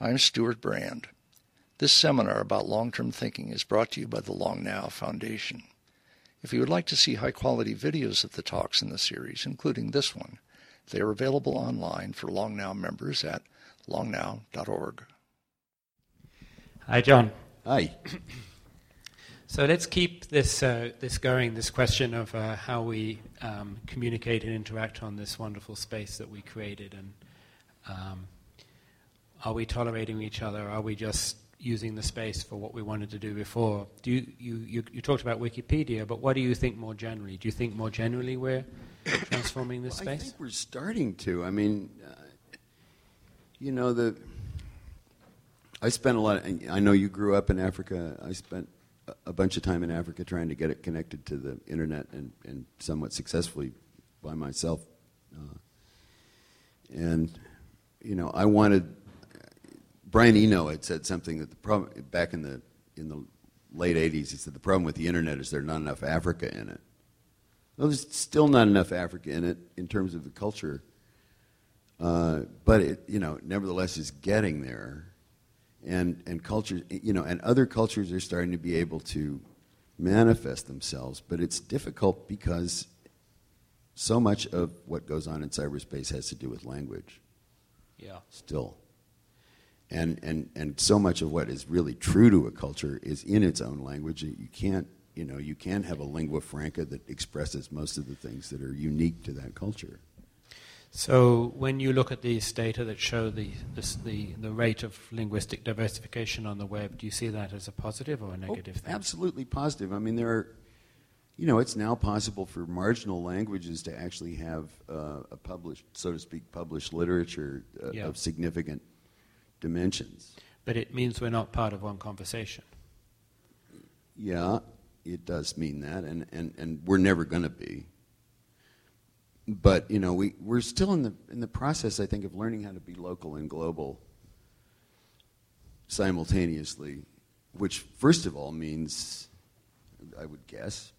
I'm Stewart Brand. This seminar about long-term thinking is brought to you by the Long Now Foundation. If you would like to see high-quality videos of the talks in the series, including this one, they are available online for Long Now members at longnow.org. Hi, John. Hi. So let's keep this uh, this going. This question of uh, how we um, communicate and interact on this wonderful space that we created, and um, are we tolerating each other? Are we just using the space for what we wanted to do before? Do you, you, you, you talked about Wikipedia, but what do you think more generally? Do you think more generally we're transforming this well, space? I think we're starting to. I mean, uh, you know the. I spent a lot. Of, I know you grew up in Africa. I spent a bunch of time in Africa trying to get it connected to the internet and, and somewhat successfully by myself. Uh, and, you know, I wanted. Brian Eno had said something that the problem back in the in the late '80s. He said the problem with the internet is there's not enough Africa in it. Well, there's still not enough Africa in it in terms of the culture, uh, but it you know nevertheless is getting there and and cultures you know and other cultures are starting to be able to manifest themselves but it's difficult because so much of what goes on in cyberspace has to do with language yeah still and and and so much of what is really true to a culture is in its own language you can't you know you can't have a lingua franca that expresses most of the things that are unique to that culture so when you look at these data that show the, this, the, the rate of linguistic diversification on the web, do you see that as a positive or a negative oh, thing? Absolutely positive. I mean, there are, you know, it's now possible for marginal languages to actually have uh, a published, so to speak, published literature uh, Yeah. of significant dimensions. But it means we're not part of one conversation. Yeah, it does mean that, and, and, and we're never going to be. But you know, we we're still in the in the process, I think, of learning how to be local and global simultaneously, which first of all means, I would guess,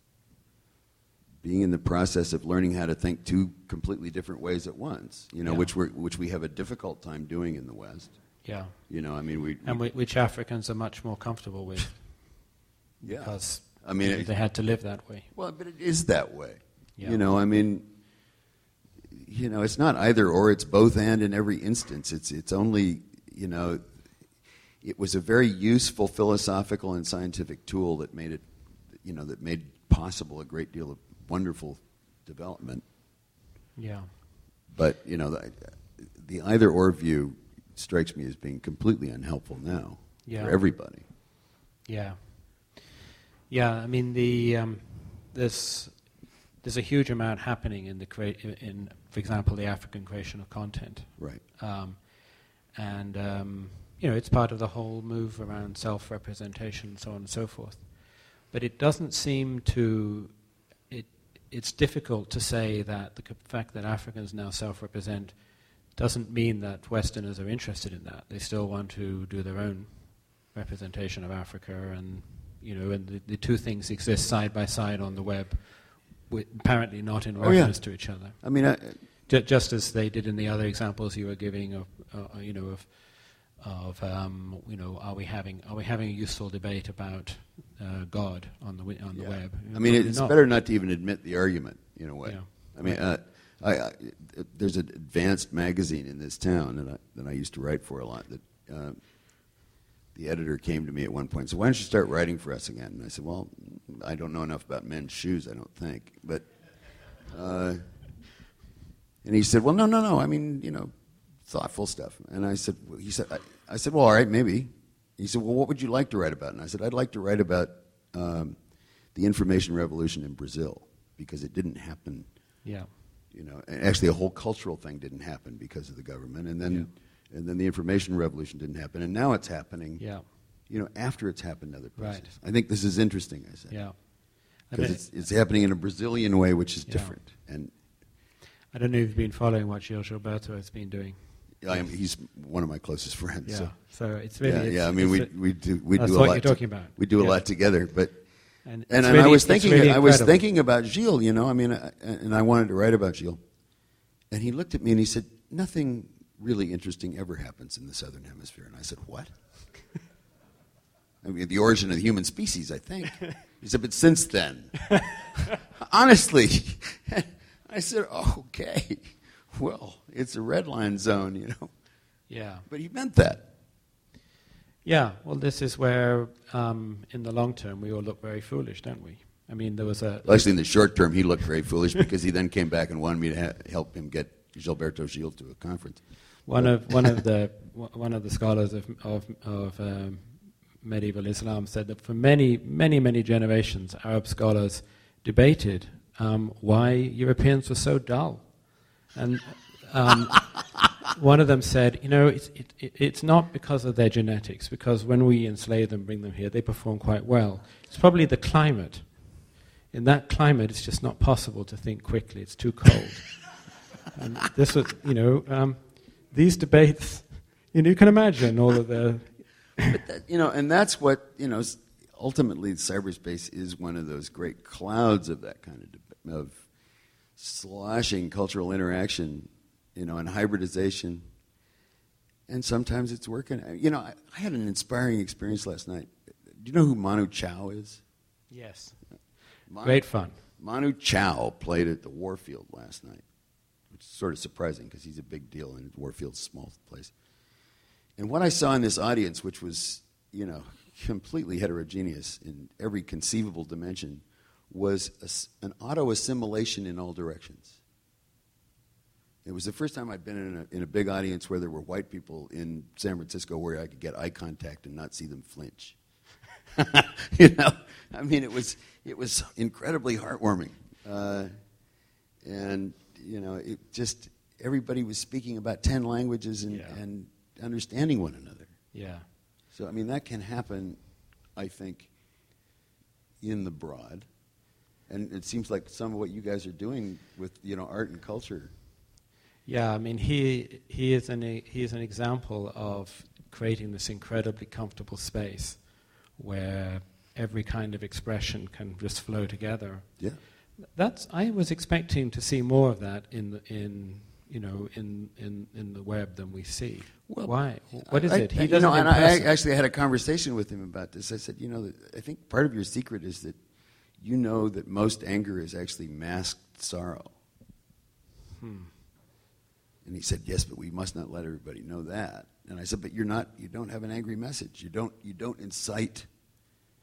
being in the process of learning how to think two completely different ways at once. You know, Yeah. which we which we have a difficult time doing in the West. Yeah. You know, I mean, we, And whi- which Africans are much more comfortable with yeah. because I mean, they, it- they had to live that way. Well, but it is that way. Yeah. You know, I mean, you know, it's not either or; it's both and in every instance. It's it's only you know, it was a very useful philosophical and scientific tool that made it, you know, that made possible a great deal of wonderful development. Yeah. But you know, the, the either or view strikes me as being completely unhelpful now Yeah. for everybody. Yeah. Yeah, I mean the um, there's there's a huge amount happening in the crea- in, for example, the African creation of content, Right. um, and um, you know it's part of the whole move around self-representation and so on and so forth. But it doesn't seem to it. It's difficult to say that the fact that Africans now self-represent doesn't mean that Westerners are interested in that. They still want to do their own representation of Africa, and you know, and the, the two things exist side by side on the web, apparently not in Oh, yeah. reference to each other. I mean, I, Ju- just as they did in the other examples you were giving of, uh, you know, of, of um, you know, are we having are we having a useful debate about uh, God on the on the Yeah. web? I mean, it's not. better not to even admit the argument in a way. Yeah. I mean, uh, I, I, there's an advanced magazine in this town that I, that I used to write for a lot. That uh, the editor came to me at one point said, "Why don't you start writing for us again?" And I said, "Well, I don't know enough about men's shoes. I don't think." But uh, and he said, "Well, no, no, no. I mean, you know, thoughtful stuff." And I said, well, "He said, I, I said, well, all right, maybe." He said, "Well, what would you like to write about?" And I said, "I'd like to write about um, the information revolution in Brazil because it didn't happen." Yeah. You know and actually a whole cultural thing didn't happen because of the government and then and then the information revolution didn't happen and now it's happening Yeah. you know after it's happened other places Right. i think this is interesting i said Yeah. I because mean, it's, it's happening in a brazilian way which is Yeah. different and I don't know if you've been following what Gil Gilberto has been doing. I am, he's one of my closest friends Yeah. so So, it's really yeah, it's, yeah i mean we, a- we do we do a what lot you're to- talking about. we do a Yeah. lot together but and, and, and really- I was thinking, really I was thinking about Gil, you know. I mean, I, and I wanted to write about Gil, and he looked at me and he said, "Nothing really interesting ever happens in the southern hemisphere. And I said, What? I mean, the origin of the human species, I think. He said, But since then. Honestly. I said, Okay. Well, it's a red line zone, you know. Yeah. But he meant that. Yeah, well, this is where, um, in the long term, we all look very foolish, don't we? I mean, there was a. Well, actually, in the short term, he looked very foolish because he then came back and wanted me to ha- help him get Gilberto Gil to a conference. One of one of the one of the scholars of of, of um, medieval Islam said that for many many many generations, Arab scholars debated um, why Europeans were so dull, and um, one of them said, you know, it's, it, it, it's not because of their genetics, because when we enslave them, bring them here, they perform quite well. It's probably the climate. In that climate, it's just not possible to think quickly. It's too cold. and this was, you know, um, these debates. You know, you can imagine all of the. that, you know, and that's what you know. Ultimately, cyberspace is one of those great clouds of that kind of deb- of sloshing cultural interaction, you know, and hybridization. And sometimes it's working. You know, I, I had an inspiring experience last night. Do you know who Manu Chao is? Yes. Manu, Great fun. Manu Chao played at the Warfield last night, which is sort of surprising because he's a big deal and Warfield's a small place. And what I saw in this audience, which was, you know, completely heterogeneous in every conceivable dimension, was a, an auto assimilation in all directions. It was the first time I'd been in a, in a big audience where there were white people in San Francisco where I could get eye contact and not see them flinch. you know, I mean, it was it was incredibly heartwarming, uh, and you know, it just everybody was speaking about ten languages and, Yeah. and understanding one another. Yeah. So I mean, that can happen, I think, in the broad, and it seems like some of what you guys are doing with you know art and culture. Yeah, I mean, he he is an he is an example of creating this incredibly comfortable space where every kind of expression can just flow together. Yeah. That's I was expecting to see more of that in the, in you know in, in, in the web than we see. Well, Why? What is I- it? I- He you doesn't know, and I, I actually had a conversation with him about this. I said, you know, I think part of your secret is that you know that most anger is actually masked sorrow. Hmm. And he said, yes, but we must not let everybody know that. And I said, but you're not. You don't have an angry message. You don't. You don't incite.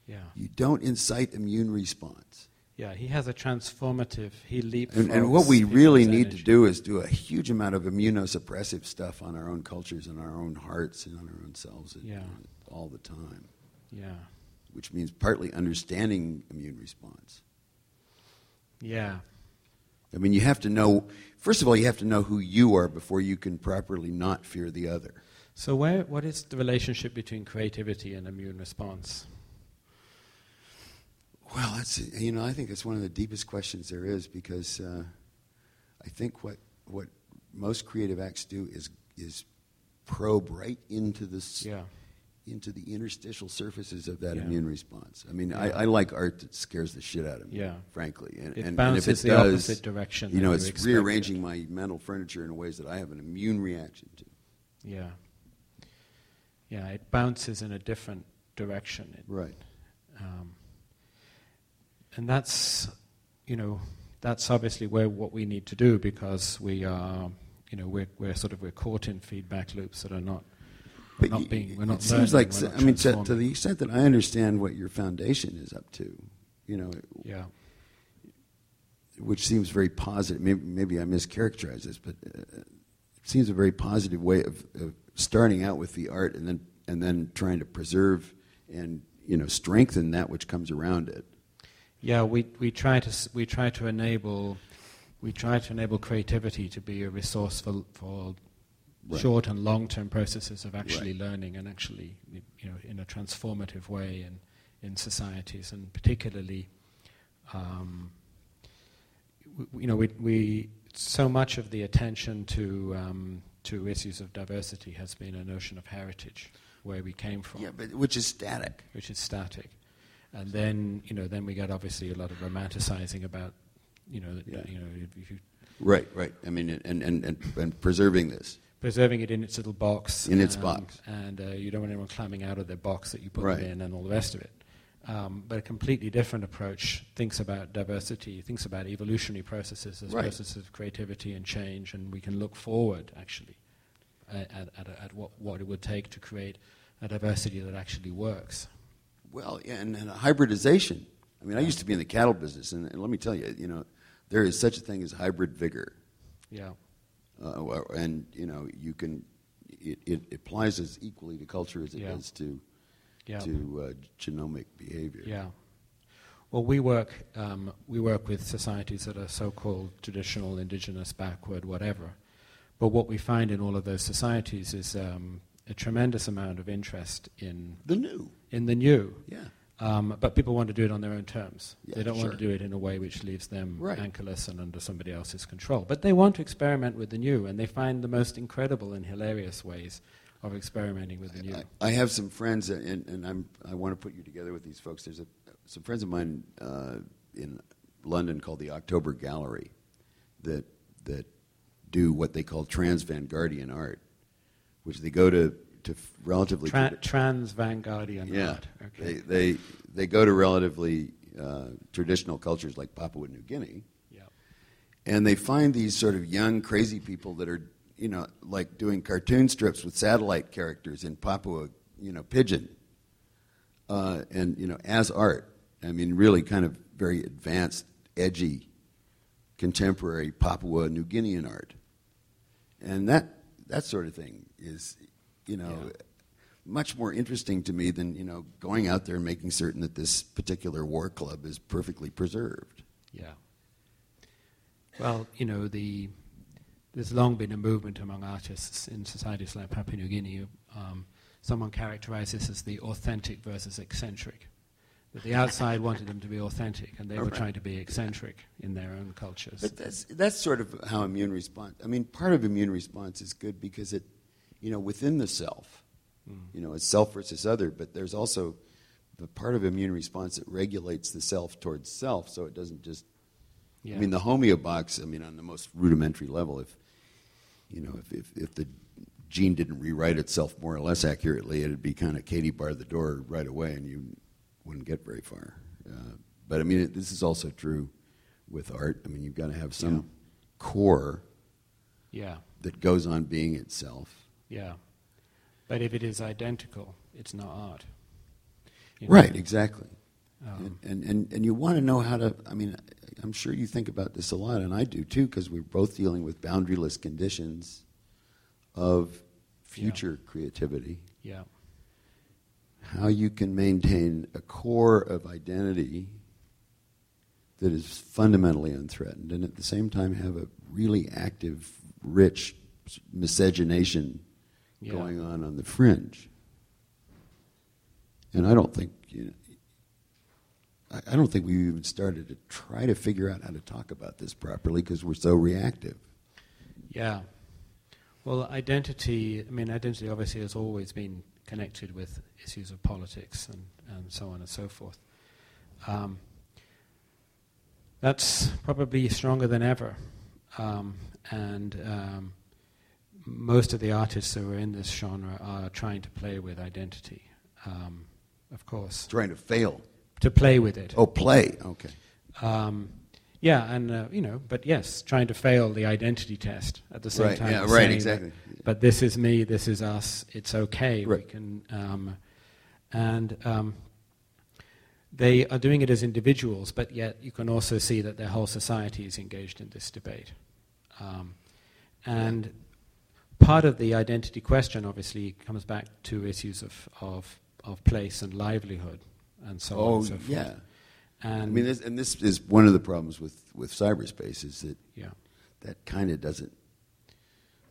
Yeah, You don't incite immune response. yeah. He has a transformative. He leaps. And, and what we really need to do is do a huge amount of immunosuppressive stuff on our own cultures and our own hearts and on our own selves Yeah. all the time. Yeah, which means partly understanding immune response. yeah, I mean, you have to know, first of all, you have to know who you are before you can properly not fear the other. So where what is the relationship between creativity and immune response? Well, that's, you know, I think it's one of the deepest questions there is because uh, I think what, what most creative acts do is, is probe right into this. Yeah. Into the interstitial surfaces of that Yeah. immune response. I mean, Yeah. I, I like art that scares the shit out of me, Yeah. frankly. And, It and, and if it the does, opposite direction. You know, it's expected. rearranging my mental furniture in ways that I have an immune reaction to. Yeah. Yeah, it bounces in a different direction. It, Right. um, and that's, you know, that's obviously where what we need to do because we are, you know, we're, we're sort of we're caught in feedback loops that are not But not being- we're not it seems like, I mean, to, to the extent that I understand what your foundation is up to, you know, yeah which seems very positive. Maybe, maybe I mischaracterize this, but uh, it seems a very positive way of, of starting out with the art and then and then trying to preserve and you know strengthen that which comes around it. yeah we we try to we try to enable we try to enable creativity to be a resource for for Right. short and long term processes of actually learning and actually you know in a transformative way in in societies and particularly um, w- you know we, we so much of the attention to um, to issues of diversity has been a notion of heritage where we came from Yeah, but which is static. which is static. And then, you know, then we get obviously a lot of romanticizing about, you know, Yeah. you know, if you, Right, right. I mean, and and and, and preserving this. Preserving it in its little box. In its and, box. And uh, you don't want anyone climbing out of their box that you put Right. it in and all the rest of it. Um, but a completely different approach thinks about diversity, thinks about evolutionary processes as Right. processes of creativity and change, and we can look forward, actually, at, at, at, at what, what it would take to create a diversity that actually works. Well, yeah, and, and hybridization. I mean, I used to be in the cattle business, and, and let me tell you, you know, there is such a thing as hybrid vigor. Yeah, Uh, and, you know, you can, it, it applies as equally to culture as it Yeah. does to, yeah. to uh, genomic behavior. Yeah. Well, we work um, we work with societies that are so-called traditional, indigenous, backward, whatever. But what we find in all of those societies is um, a tremendous amount of interest in The new. in the new. Yeah. Um, but people want to do it on their own terms. Yeah, they don't want to do it in a way which leaves them Right. anchorless and under somebody else's control. But they want to experiment with the new, and they find the most incredible and hilarious ways of experimenting with the new. I, I have some friends, uh, and, and I'm, I want to put you together with these folks. There's a, some friends of mine uh, in London called the October Gallery that, that do what they call trans vanguardian art, which they go to, to relatively. Tra- trans vanguardian yeah, art. Okay. they, they, they go to relatively uh, traditional cultures like Papua New Guinea, yeah. and they find these sort of young, crazy people that are, you know, like doing cartoon strips with satellite characters in Papua, you know, pidgin, uh, and you know, as art. I mean, really, kind of very advanced, edgy, contemporary Papua New Guinean art, and that that sort of thing is, you know. Yeah. Much more interesting to me than you know going out there and making certain that this particular war club is perfectly preserved. Yeah. Well, you know, the there's long been a movement among artists in societies like Papua New Guinea. Um, someone characterized this as the authentic versus eccentric. That the outside wanted them to be authentic, and they were Right. trying to be eccentric in their own cultures. But that's that's sort of how immune response. I mean, part of immune response is good because it, you know, within the self, Mm. you know, it's self versus other. But there's also the part of immune response that regulates the self towards self, so it doesn't just. yeah. I mean, the homeobox. I mean, on the most rudimentary level, if you know, if if, if the gene didn't rewrite itself more or less accurately, it'd be kind of Katie bar the door right away, and you wouldn't get very far. Uh, but I mean, it, this is also true with art. I mean, you've got to have some Yeah. core yeah, that goes on being itself. Yeah. But if it is identical, it's not art. You know? Right, exactly. Um, and, and, and, and you want to know how to, I mean, I'm sure you think about this a lot, and I do too, because we're both dealing with boundaryless conditions of future creativity. yeah, How you can maintain a core of identity that is fundamentally unthreatened, and at the same time have a really active, rich miscegenation yeah. going on on the fringe. And I don't think you know, I, don't think we even started to try to figure out how to talk about this properly because we're so reactive. Yeah. Well, identity, I mean, identity obviously has always been connected with issues of politics and, and so on and so forth. Um, that's probably stronger than ever. Um, and um, most of the artists who are in this genre are trying to play with identity, um, of course, Trying to fail. to play with it. Oh, play. Okay. Um, yeah, and uh, you know, but yes, trying to fail the identity test at the same Right, time. yeah, right, exactly. that, but this is me. This is us. It's okay. We Right. can, um, and um, they are doing it as individuals, but yet you can also see that their whole society is engaged in this debate. Um, and part of the identity question, obviously, comes back to issues of of, of place and livelihood, and so on oh, and so forth. yeah. And I mean, this, and this is one of the problems with, with cyberspace is that yeah. that kind of doesn't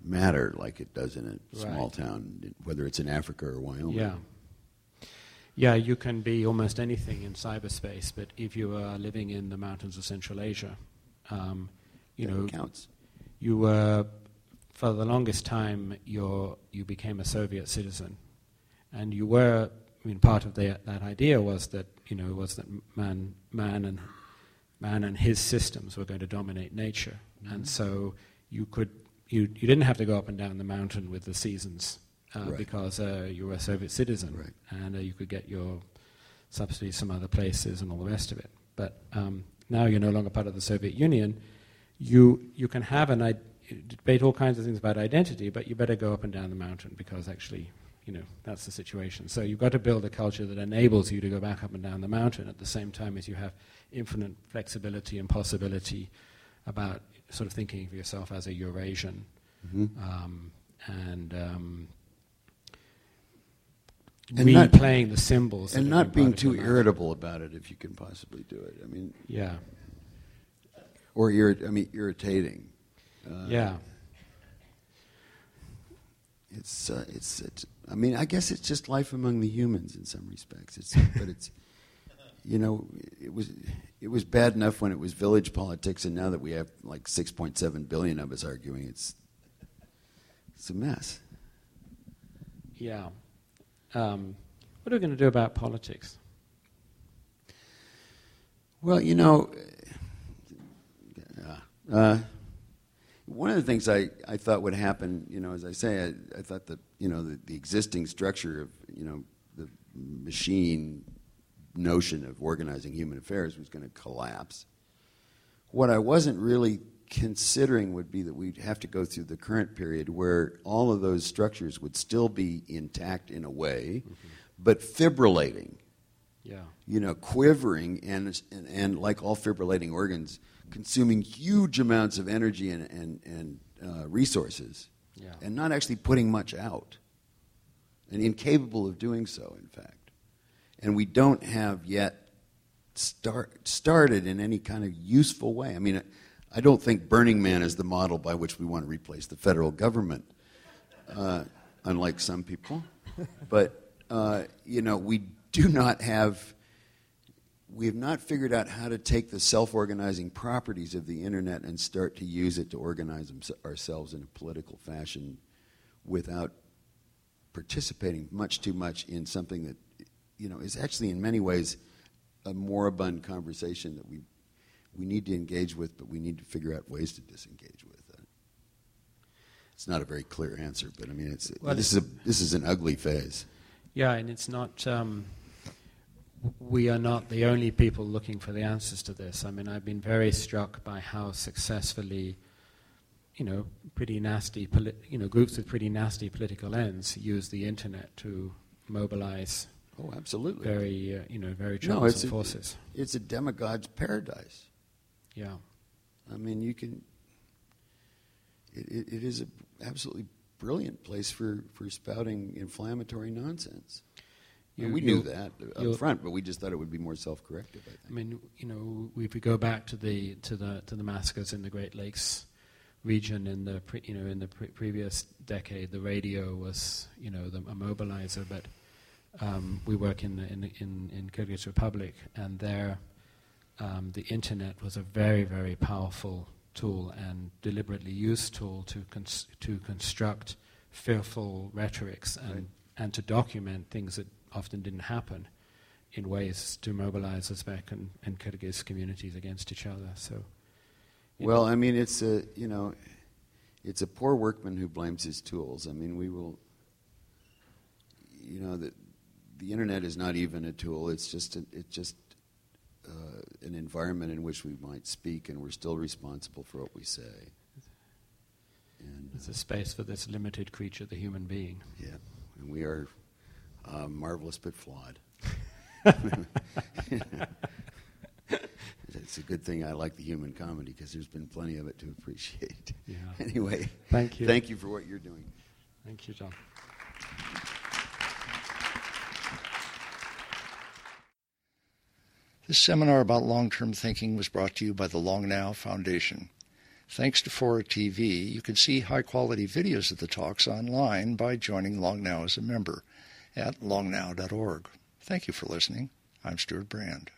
matter like it does in a small Right. town, whether it's in Africa or Wyoming. Yeah. Yeah, you can be almost anything in cyberspace, but if you are living in the mountains of Central Asia, um, you That know, counts. you were, for the longest time, you're, you became a Soviet citizen. And you were, I mean, part of the, that idea was that, you know, was that man, man, and, man and his systems were going to dominate nature. And so you could you you didn't have to go up and down the mountain with the seasons uh, Right. because uh, you were a Soviet citizen Right. and uh, you could get your subsidies from other places and all the rest of it. But um, now you're no longer part of the Soviet Union. You you can have an I- debate all kinds of things about identity, but you better go up and down the mountain because actually, you know, that's the situation. So you've got to build a culture that enables you to go back up and down the mountain at the same time as you have infinite flexibility and possibility about sort of thinking of yourself as a Eurasian Mhm. um, and um, And not- replaying the symbols and not being too irritable about it if you can possibly do it. I mean, Yeah, or irrit- I mean, irritating. Uh, yeah, It's, uh, it's it's. I mean, I guess it's just life among the humans in some respects. It's but it's. You know, it was it was bad enough when it was village politics, and now that we have like 6.7 billion of us arguing, it's it's a mess. yeah. Um, what are we going to do about politics? Well, you know, uh, uh, one of the things I, I thought would happen, you know, as I say, I, I thought that, you know, the, the existing structure of, you know, the machine notion of organizing human affairs was going to collapse. What I wasn't really considering would be that we'd have to go through the current period where all of those structures would still be intact in a way, mm-hmm. but fibrillating. Yeah, you know, quivering and, and, and like all fibrillating organs, consuming huge amounts of energy and, and, and uh, resources, Yeah. and not actually putting much out, and incapable of doing so, in fact. And we don't have yet start, started in any kind of useful way. I mean, I don't think Burning Man is the model by which we want to replace the federal government, uh, unlike some people. But, uh, you know, we do not have, we have not figured out how to take the self organizing properties of the internet and start to use it to organize them, ourselves in a political fashion without participating much too much in something that, you know, is actually in many ways a moribund conversation that we, we need to engage with, but we need to figure out ways to disengage with. Uh, it's not a very clear answer, but I mean, it's, Well, this, is a, this is an ugly phase. yeah, and it's not. Um, we are not the only people looking for the answers to this. I mean, I've been very struck by how successfully, you know, pretty nasty, poli- you know, groups with pretty nasty political ends use the internet to mobilize Oh, absolutely. very, uh, you know, very No, troublesome it's a- It's a demagogue's paradise. Yeah, I mean, you can. It, it, it is an absolutely brilliant place for, for spouting inflammatory nonsense. You- we knew that up front, but we just thought it would be more self-corrective. I think. I mean, you know, if we go back to the to the to the massacres in the Great Lakes region in the pre, you know in the pre- previous decade, the radio was you know the, a mobilizer. But um, we work in the, in in in Kyrgyz Republic, and there um, the internet was a very very powerful tool and deliberately used tool to cons- to construct fearful rhetorics and Right. and to document things that often didn't happen in ways to mobilize Uzbek and, and Kyrgyz communities against each other. So, Well, know, I mean, it's a you know, it's a poor workman who blames his tools. I mean, we will. You know that the internet is not even a tool. It's just a, it's just uh, an environment in which we might speak, and we're still responsible for what we say. And there's a space for this limited creature, the human being. yeah, and we are uh, marvelous but flawed. it's a good thing I like the human comedy because there's been plenty of it to appreciate. Yeah. Anyway, Thank you. Thank you for what you're doing. Thank you, John. This seminar about long-term thinking was brought to you by the Long Now Foundation. Thanks to Fora TV, you can see high-quality videos of the talks online by joining Long Now as a member at longnow.org. Thank you for listening. I'm Stewart Brand.